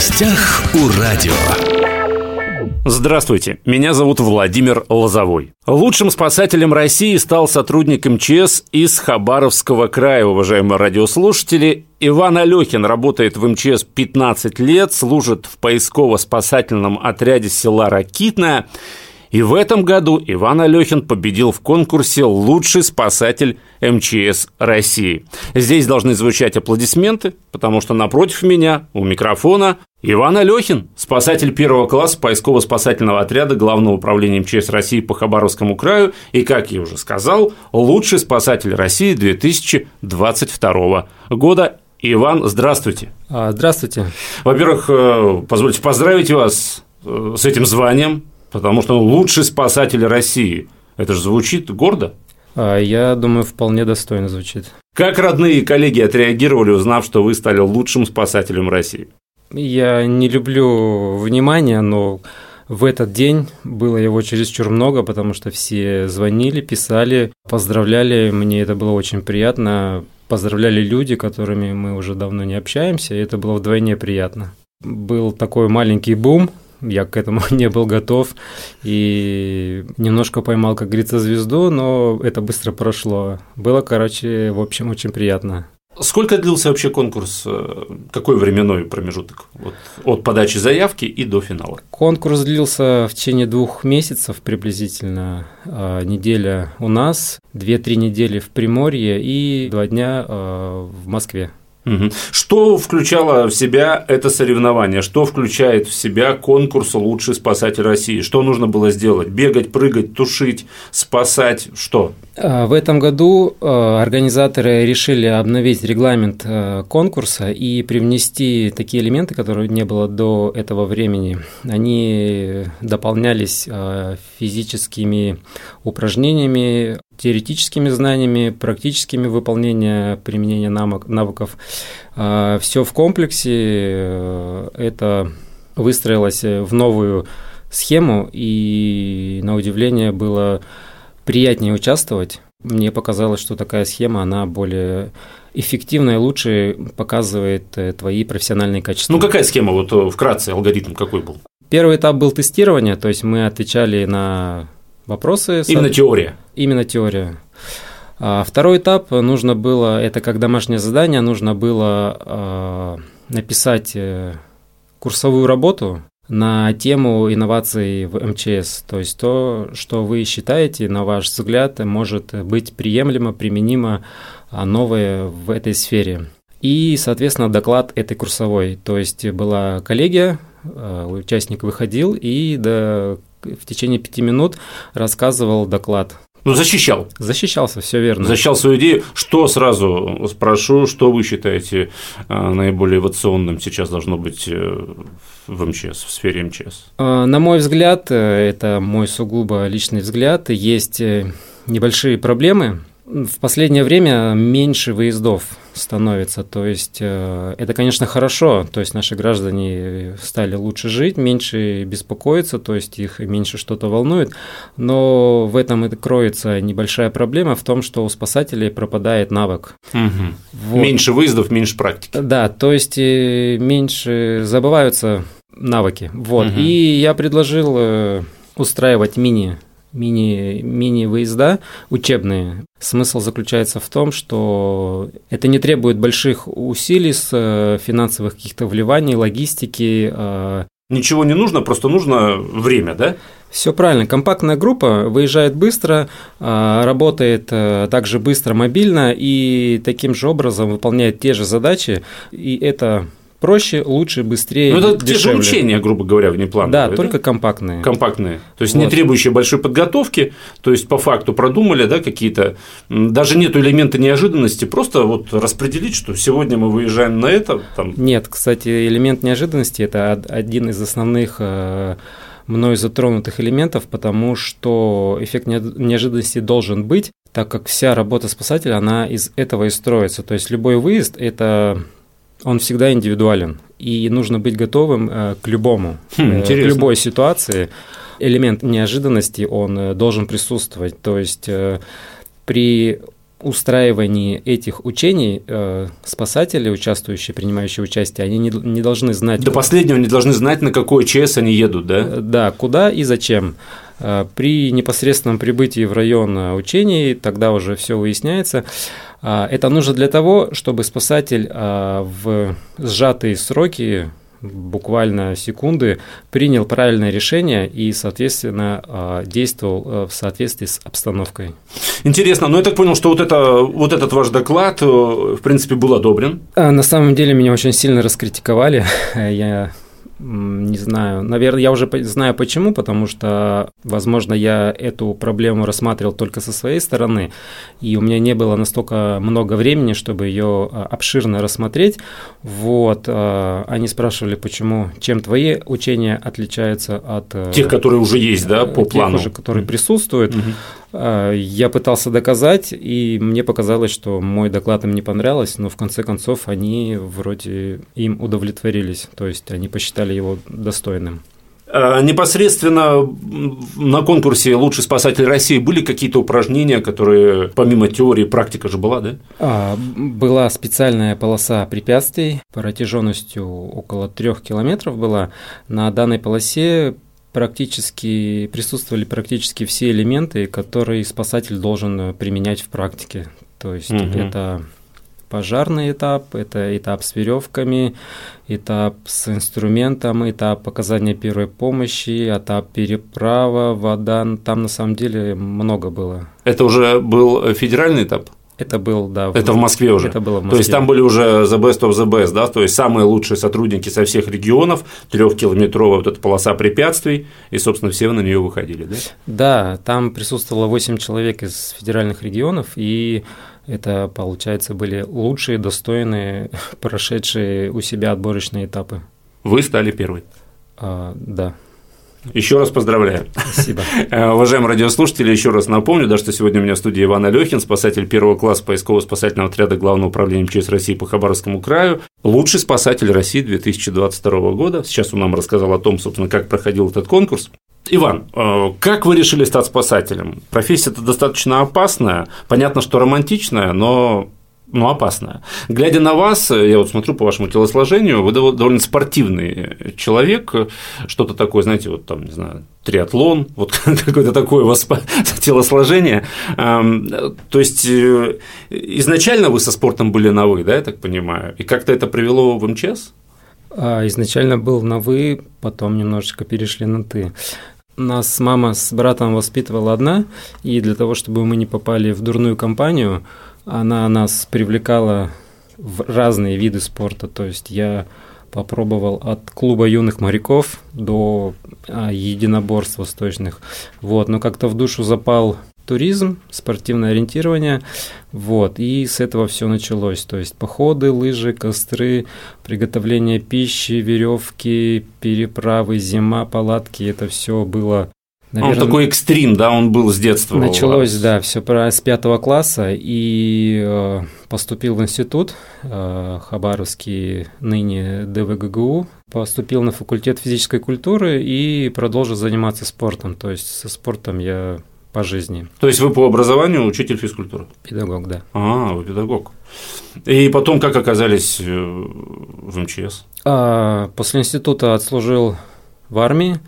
гостях у радио. Здравствуйте, меня зовут Владимир Лозовой. Лучшим спасателем России стал сотрудник МЧС из Хабаровского края, уважаемые радиослушатели. Иван Алехин работает в МЧС 15 лет, служит в поисково-спасательном отряде села Ракитное. И в этом году Иван Алехин победил в конкурсе «Лучший спасатель МЧС России». Здесь должны звучать аплодисменты, потому что напротив меня, у микрофона, Иван Алехин, спасатель первого класса поисково-спасательного отряда Главного управления МЧС России по Хабаровскому краю и, как я уже сказал, лучший спасатель России 2022 года. Иван, здравствуйте. А, здравствуйте. Во-первых, э, позвольте поздравить вас э, с этим званием, потому что он лучший спасатель России. Это же звучит гордо. А, я думаю, вполне достойно звучит. Как родные и коллеги отреагировали, узнав, что вы стали лучшим спасателем России? Я не люблю внимания, но в этот день было его чересчур много, потому что все звонили, писали, поздравляли. Мне это было очень приятно. Поздравляли люди, которыми мы уже давно не общаемся, и это было вдвойне приятно. Был такой маленький бум, я к этому не был готов и немножко поймал, как говорится, звезду, но это быстро прошло. Было, короче, в общем, очень приятно. Сколько длился вообще конкурс? Э, какой временной промежуток? Вот от подачи заявки и до финала? Конкурс длился в течение двух месяцев приблизительно. А, неделя у нас, две-три недели в Приморье и два дня а, в Москве. Что включало в себя это соревнование? Что включает в себя конкурс «Лучший спасатель России»? Что нужно было сделать? Бегать, прыгать, тушить, спасать? Что? А, в этом году а, организаторы решили обновить регламент а, конкурса и привнести такие элементы, которые не было до этого времени. Они дополнялись физическими упражнениями, теоретическими знаниями, практическими выполнения применения навыков. Все в комплексе. Э, это выстроилось в новую схему, и на удивление было приятнее участвовать. Мне показалось, что такая схема, она более эффективно и лучше показывает э, твои профессиональные качества. Ну, какая схема? Вот э, вкратце алгоритм какой был? Первый этап был тестирование, то есть мы отвечали на вопросы. Именно теория? Именно теория. А второй этап нужно было, это как домашнее задание, нужно было э, написать курсовую работу на тему инноваций в МЧС, то есть то, что вы считаете, на ваш взгляд, может быть приемлемо, применимо, а, новое в этой сфере. И, соответственно, доклад этой курсовой, то есть была коллегия, а, участник выходил и до, в течение пяти минут рассказывал доклад ну, защищал. Защищался, все верно. Защищал свою идею. Что сразу спрошу, что вы считаете а, наиболее эволюционным сейчас должно быть э, в МЧС, в сфере МЧС? А, на мой взгляд, э, это мой сугубо личный взгляд, есть э, небольшие проблемы в последнее время меньше выездов становится, то есть э, это, конечно, хорошо, то есть наши граждане стали лучше жить, меньше беспокоиться, то есть их меньше что-то волнует, но в этом и кроется небольшая проблема в том, что у спасателей пропадает навык. Угу. Вот. Меньше выездов, меньше практики. Да, то есть э, меньше забываются навыки. Вот. Угу. И я предложил э, устраивать мини мини, мини-выезда учебные. Смысл заключается в том, что это не требует больших усилий с э, финансовых каких-то вливаний, логистики. Э. Ничего не нужно, просто нужно время, да? Все правильно. Компактная группа выезжает быстро, э, работает также быстро мобильно и таким же образом выполняет те же задачи. И это проще, лучше, быстрее. Ну, это дешевле. те же учения, грубо говоря, внеплановые. Да, да, только компактные. Компактные. То есть вот. не требующие большой подготовки, то есть по факту продумали, да, какие-то. Даже нет элемента неожиданности, просто вот распределить, что сегодня мы выезжаем на это. Там... Нет, кстати, элемент неожиданности это один из основных э, мной затронутых элементов, потому что эффект неожиданности должен быть, так как вся работа спасателя, она из этого и строится. То есть любой выезд – это он всегда индивидуален, и нужно быть готовым э, к любому, хм, э, к любой ситуации. Элемент неожиданности, он э, должен присутствовать, то есть при устраивании этих учений э, спасатели, участвующие, принимающие участие, они не, не должны знать... До последнего не должны знать, на какой ЧС они едут, да? Да, куда и зачем. При непосредственном прибытии в район учений тогда уже все выясняется. Это нужно для того, чтобы спасатель в сжатые сроки буквально секунды принял правильное решение и, соответственно, а, действовал в соответствии с обстановкой. Интересно, но я так понял, что вот, это, вот этот ваш доклад, э, в принципе, был одобрен? А, на самом деле меня очень сильно раскритиковали. Я не знаю. Наверное, я уже знаю почему, потому что, возможно, я эту проблему рассматривал только со своей стороны, и у меня не было настолько много времени, чтобы ее а, обширно рассмотреть. Вот. А, они спрашивали, почему, чем твои учения отличаются от... Э, тех, которые уже есть, да, по тех плану? Уже, которые присутствуют. Угу. Я пытался доказать, и мне показалось, что мой доклад им не понравился, но в конце концов они вроде им удовлетворились, то есть они посчитали его достойным. А непосредственно на конкурсе «Лучший спасатель России» были какие-то упражнения, которые помимо теории практика же была, да? А, была специальная полоса препятствий протяженностью около трех километров была. На данной полосе практически присутствовали практически все элементы, которые спасатель должен применять в практике. То есть угу. это пожарный этап, это этап с веревками, этап с инструментом, этап оказания первой помощи, этап переправа, вода. Там на самом деле много было. Это уже был федеральный этап? Это был, да. В... Это в Москве уже. Это было в Москве. То есть там были уже the best of the best, да, то есть самые лучшие сотрудники со всех регионов, трехкилометровая вот эта полоса препятствий, и, собственно, все на нее выходили, да? Да, там присутствовало 8 человек из федеральных регионов, и это, получается, были лучшие, достойные, прошедшие у себя отборочные этапы. Вы стали первой? А, да. Еще раз поздравляю. Спасибо. Э, уважаемые радиослушатели, еще раз напомню, да, что сегодня у меня в студии Иван Алехин, спасатель первого класса поисково-спасательного отряда Главного управления МЧС России по Хабаровскому краю, лучший спасатель России 2022 года. Сейчас он нам рассказал о том, собственно, как проходил этот конкурс. Иван, э, как вы решили стать спасателем? Профессия-то достаточно опасная, понятно, что романтичная, но ну, опасная. Глядя на вас, я вот смотрю по вашему телосложению, вы довольно спортивный человек, что-то такое, знаете, вот там, не знаю, триатлон, вот какое-то такое у вас телосложение. То есть э, изначально вы со спортом были на вы, да, я так понимаю, и как-то это привело в МЧС? А, изначально был на вы, потом немножечко перешли на ты. Нас мама с братом воспитывала одна, и для того, чтобы мы не попали в дурную компанию, она нас привлекала в разные виды спорта. То есть я попробовал от клуба юных моряков до а, единоборств восточных. Вот, но как-то в душу запал туризм, спортивное ориентирование, вот, и с этого все началось, то есть походы, лыжи, костры, приготовление пищи, веревки, переправы, зима, палатки, это все было Наверное, он такой экстрим, да, он был с детства. Началось, да, все с пятого класса и э, поступил в институт э, Хабаровский, ныне ДВГГУ, поступил на факультет физической культуры и продолжил заниматься спортом. То есть со спортом я по жизни. То есть вы по образованию учитель физкультуры? Педагог, да. А, вы педагог. И потом как оказались э, в МЧС? А, после института отслужил в армии,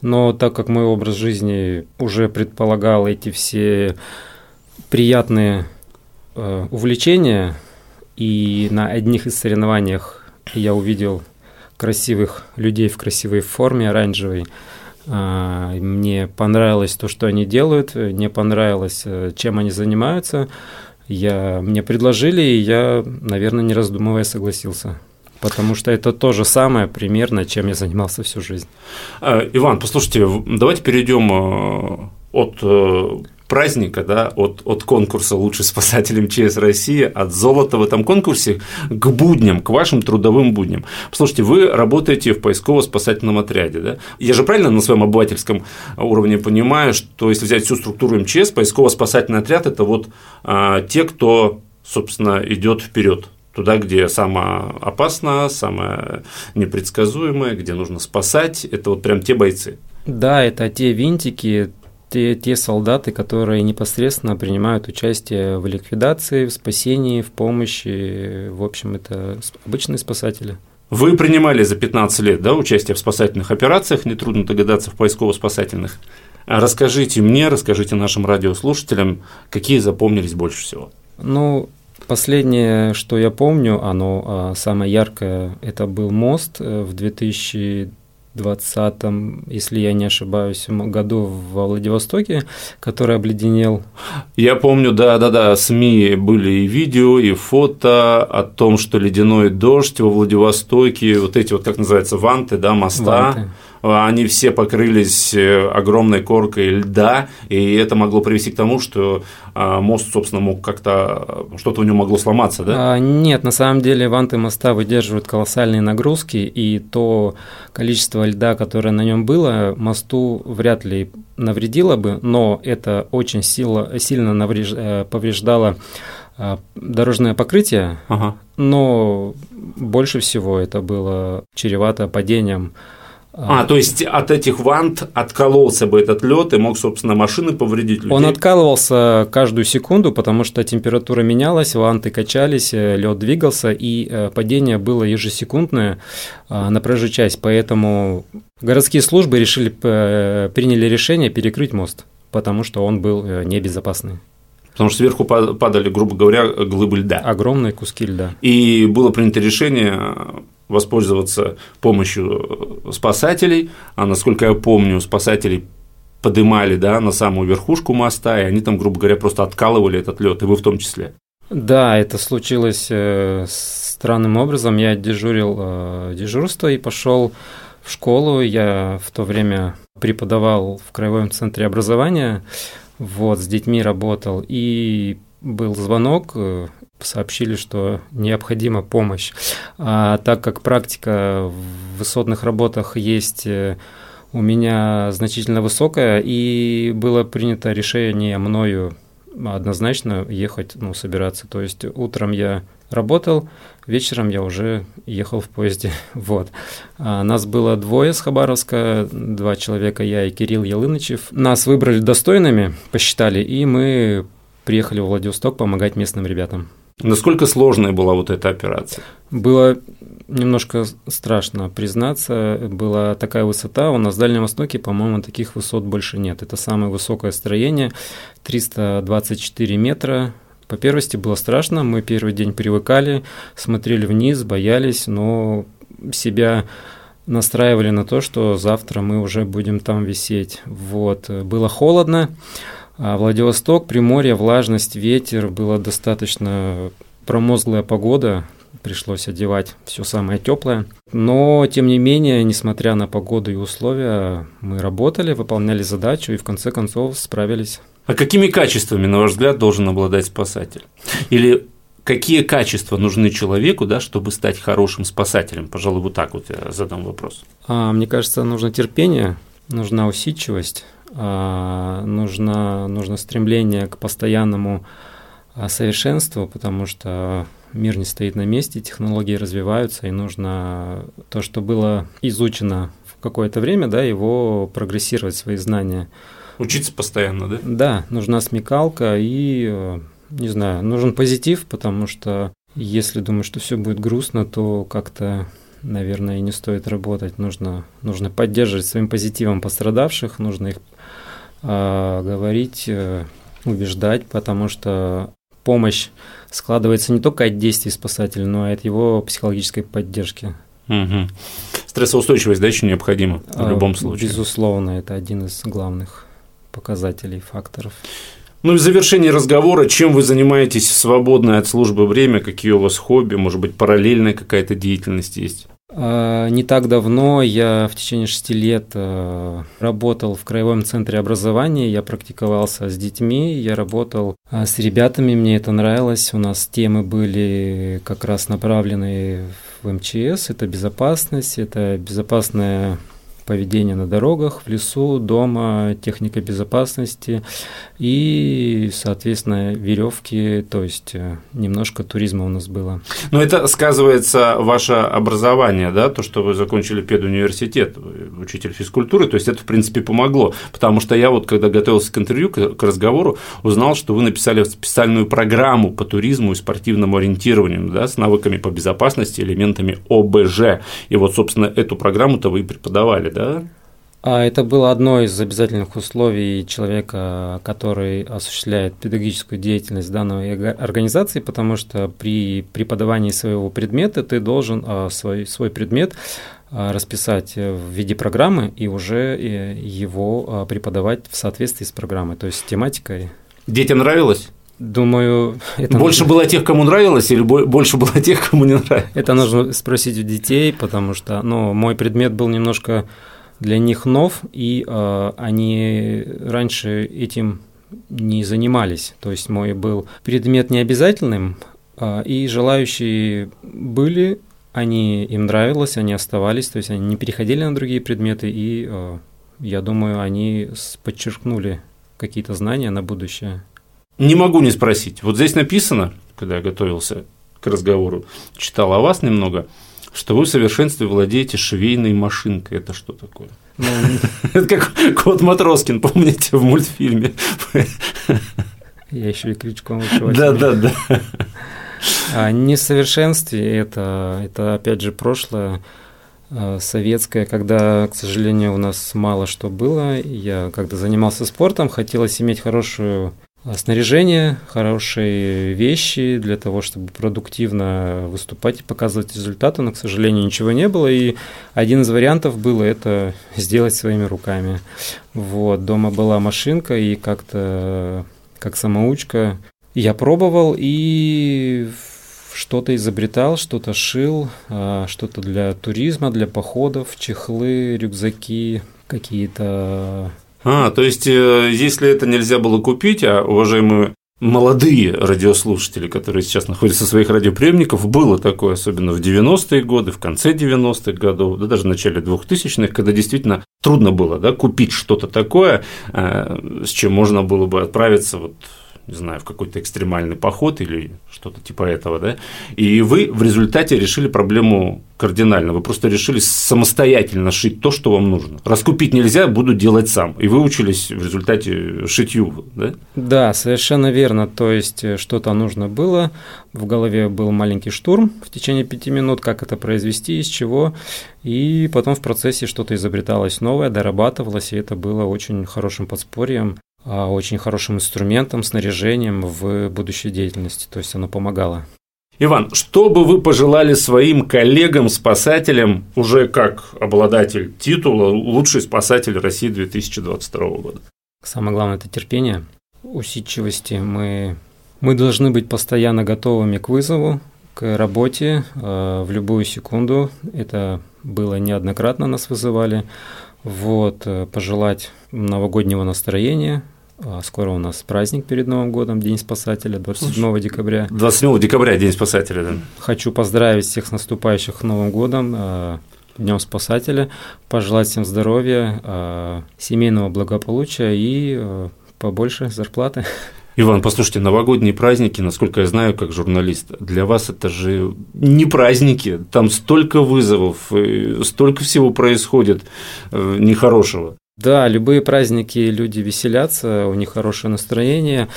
но так как мой образ жизни уже предполагал эти все приятные э, увлечения, и на одних из соревнованиях я увидел красивых людей в красивой форме оранжевой, а, мне понравилось то, что они делают, мне понравилось, э, чем они занимаются. Я, мне предложили, и я, наверное, не раздумывая, согласился. Потому что это то же самое примерно, чем я занимался всю жизнь. А, Иван, послушайте, давайте перейдем э, от э, праздника, да, от, от конкурса «Лучший спасатель МЧС России», от золота в этом конкурсе к будням, к вашим трудовым будням. Послушайте, вы работаете в поисково-спасательном отряде, да? Я же правильно на своем обывательском уровне понимаю, что если взять всю структуру МЧС, поисково-спасательный отряд – это вот а, те, кто, собственно, идет вперед туда, где самое опасно, самое непредсказуемое, где нужно спасать. Это вот прям те бойцы. Да, это те винтики, те, те солдаты, которые непосредственно принимают участие в ликвидации, в спасении, в помощи. В общем, это обычные спасатели. Вы принимали за 15 лет да, участие в спасательных операциях, нетрудно догадаться, в поисково-спасательных. Расскажите мне, расскажите нашим радиослушателям, какие запомнились больше всего. Ну, последнее, что я помню, оно а, самое яркое, это был мост э, в 2000 2020, если я не ошибаюсь, году во Владивостоке, который обледенел. Я помню, да-да-да, СМИ были и видео, и фото о том, что ледяной дождь во Владивостоке, вот эти вот, как называется, ванты, да, моста. Ванты они все покрылись э, огромной коркой льда, и это могло привести к тому, что а, мост, собственно, мог как-то, что-то у него могло сломаться, да? А, нет, на самом деле ванты моста выдерживают колоссальные нагрузки, и то количество льда, которое на нем было, мосту вряд ли навредило бы, но это очень сильно, сильно э, повреждало дорожное покрытие, ага. но больше всего это было чревато падением а, то есть от этих вант откололся бы этот лед и мог, собственно, машины повредить людей? Он откалывался каждую секунду, потому что температура менялась, ванты качались, э, лед двигался, и э, падение было ежесекундное а, на проезжую часть. Поэтому городские службы решили, э, приняли решение перекрыть мост, потому что он был небезопасный. Потому что сверху падали, грубо говоря, глыбы льда. Огромные куски льда. И было принято решение воспользоваться помощью спасателей, а насколько я помню, спасателей подымали да, на самую верхушку моста, и они там, грубо говоря, просто откалывали этот лед, и вы в том числе. Да, это случилось э, странным образом. Я дежурил э, дежурство и пошел в школу. Я в то время преподавал в Краевом центре образования, вот, с детьми работал, и был звонок, э, сообщили, что необходима помощь. А так как практика в высотных работах есть э, у меня значительно высокая, и было принято решение мною однозначно ехать, ну, собираться. То есть утром я работал, вечером я уже ехал в поезде. Вот. А нас было двое с Хабаровска, два человека, я и Кирилл Ялынычев. Нас выбрали достойными, посчитали, и мы приехали в Владивосток помогать местным ребятам. Насколько сложная была вот эта операция? Было немножко страшно признаться. Была такая высота. У нас в Дальнем Востоке, по-моему, таких высот больше нет. Это самое высокое строение, 324 метра. По первости было страшно. Мы первый день привыкали, смотрели вниз, боялись, но себя настраивали на то, что завтра мы уже будем там висеть. Вот. Было холодно. А Владивосток, Приморье, влажность, ветер, была достаточно промозглая погода, пришлось одевать все самое теплое. Но, тем не менее, несмотря на погоду и условия, мы работали, выполняли задачу и в конце концов справились. А какими качествами, на ваш взгляд, должен обладать спасатель? Или какие качества нужны человеку, да, чтобы стать хорошим спасателем? Пожалуй, вот так вот я задам вопрос. А, мне кажется, нужно терпение, нужна усидчивость, нужно, нужно стремление к постоянному а, совершенству, потому что мир не стоит на месте, технологии развиваются, и нужно то, что было изучено в какое-то время, да, его прогрессировать, свои знания. Учиться постоянно, да? Да, нужна смекалка и, не знаю, нужен позитив, потому что если думаешь, что все будет грустно, то как-то наверное, и не стоит работать. Нужно, нужно поддерживать своим позитивом пострадавших, нужно их э, говорить, э, убеждать, потому что помощь складывается не только от действий спасателя, но и от его психологической поддержки. Угу. Стрессоустойчивость, да, еще необходима в а, любом случае? Безусловно, это один из главных показателей, факторов. Ну и в завершении разговора, чем вы занимаетесь в свободное от службы время, какие у вас хобби, может быть, параллельная какая-то деятельность есть? А, не так давно я в течение шести лет э, работал в Краевом центре образования, я практиковался с детьми, я работал а, с ребятами, мне это нравилось, у нас темы были как раз направлены в МЧС, это безопасность, это безопасное поведения на дорогах, в лесу, дома, техника безопасности и, соответственно, веревки, то есть э, немножко туризма у нас было. Но это сказывается ваше образование, да, то, что вы закончили педуниверситет, учитель физкультуры, то есть это, в принципе, помогло, потому что я вот, когда готовился к интервью, к разговору, узнал, что вы написали специальную программу по туризму и спортивному ориентированию, да, с навыками по безопасности, элементами ОБЖ, и вот, собственно, эту программу-то вы преподавали, да? А это было одно из обязательных условий человека, который осуществляет педагогическую деятельность данной организации, потому что при преподавании своего предмета ты должен а, свой, свой предмет а, расписать в виде программы и уже э, его а, преподавать в соответствии с программой, то есть с тематикой. Детям нравилось? Думаю, это больше нужно... было тех, кому нравилось, или больше было тех, кому не нравилось? Это нужно спросить у детей, потому что, ну, мой предмет был немножко для них нов, и э, они раньше этим не занимались. То есть мой был предмет необязательным, э, и желающие были, они им нравилось, они оставались, то есть они не переходили на другие предметы, и э, я думаю, они подчеркнули какие-то знания на будущее. Не могу не спросить. Вот здесь написано, когда я готовился к разговору, читал о вас немного – что вы в совершенстве владеете швейной машинкой. Это что такое? Ну, это как кот Матроскин, помните, в мультфильме. Я еще и крючком Да, да, да. А несовершенствие это, это опять же прошлое а, советское, когда, к сожалению, у нас мало что было. Я, когда занимался спортом, хотелось иметь хорошую снаряжение, хорошие вещи для того, чтобы продуктивно выступать и показывать результаты, но, к сожалению, ничего не было. И один из вариантов было это сделать своими руками. Вот, дома была машинка, и как-то, как самоучка, я пробовал и что-то изобретал, что-то шил, а, что-то для туризма, для походов, чехлы, рюкзаки, какие-то а, то есть, э, если это нельзя было купить, а уважаемые молодые радиослушатели, которые сейчас находятся в своих радиоприемников, было такое, особенно в 90-е годы, в конце 90-х годов, да даже в начале 2000-х, когда действительно трудно было да, купить что-то такое, э, с чем можно было бы отправиться вот не знаю, в какой-то экстремальный поход или что-то типа этого, да, и вы в результате решили проблему кардинально, вы просто решили самостоятельно шить то, что вам нужно. Раскупить нельзя, буду делать сам. И выучились в результате шитью, да? Да, совершенно верно. То есть э, что-то нужно было, в голове был маленький штурм в течение пяти минут, как это произвести, из чего, и потом в процессе что-то изобреталось новое, дорабатывалось, и это было очень хорошим подспорьем очень хорошим инструментом, снаряжением в будущей деятельности, то есть оно помогало. Иван, что бы вы пожелали своим коллегам-спасателям уже как обладатель титула «Лучший спасатель России 2022 года»? Самое главное – это терпение, усидчивости. Мы, мы должны быть постоянно готовыми к вызову, к работе э, в любую секунду. Это было неоднократно нас вызывали. Вот, э, пожелать новогоднего настроения, а скоро у нас праздник перед Новым годом, День спасателя, 27 декабря. 27 декабря День спасателя, да. Хочу поздравить всех с наступающих Новым годом, а, Днем спасателя, пожелать всем здоровья, а, семейного благополучия и побольше зарплаты. Иван, послушайте, новогодние праздники, насколько я знаю, как журналист, для вас это же не праздники, там столько вызовов, столько всего происходит э, нехорошего. Да, любые праздники люди веселятся, у них хорошее настроение.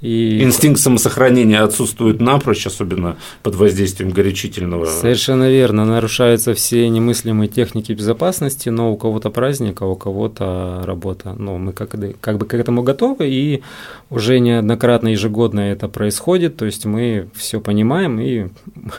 И... Инстинкт самосохранения отсутствует напрочь, особенно под воздействием горячительного. Совершенно верно. Нарушаются все немыслимые техники безопасности, но у кого-то праздник, а у кого-то работа. Но мы как, как бы к этому готовы, и уже неоднократно ежегодно это происходит. То есть мы все понимаем и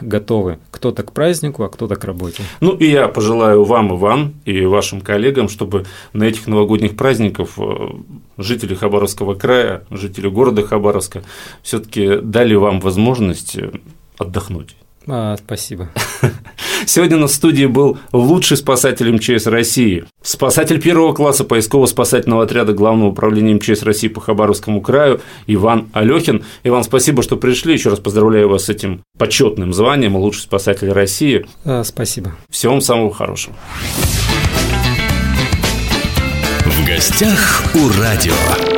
готовы. Кто-то к празднику, а кто-то к работе. Ну и я пожелаю вам, Иван, и вашим коллегам, чтобы на этих новогодних праздников э, жители Хабаровского края, жители города Хабаровска все-таки дали вам возможность э, отдохнуть. А, спасибо. Сегодня на студии был лучший спасатель МЧС России, спасатель первого класса поисково-спасательного отряда Главного управления МЧС России по Хабаровскому краю Иван Алехин. Иван, спасибо, что пришли. Еще раз поздравляю вас с этим почетным званием лучший спасатель России. А, спасибо. Всего вам самого хорошего. Гостях у радио.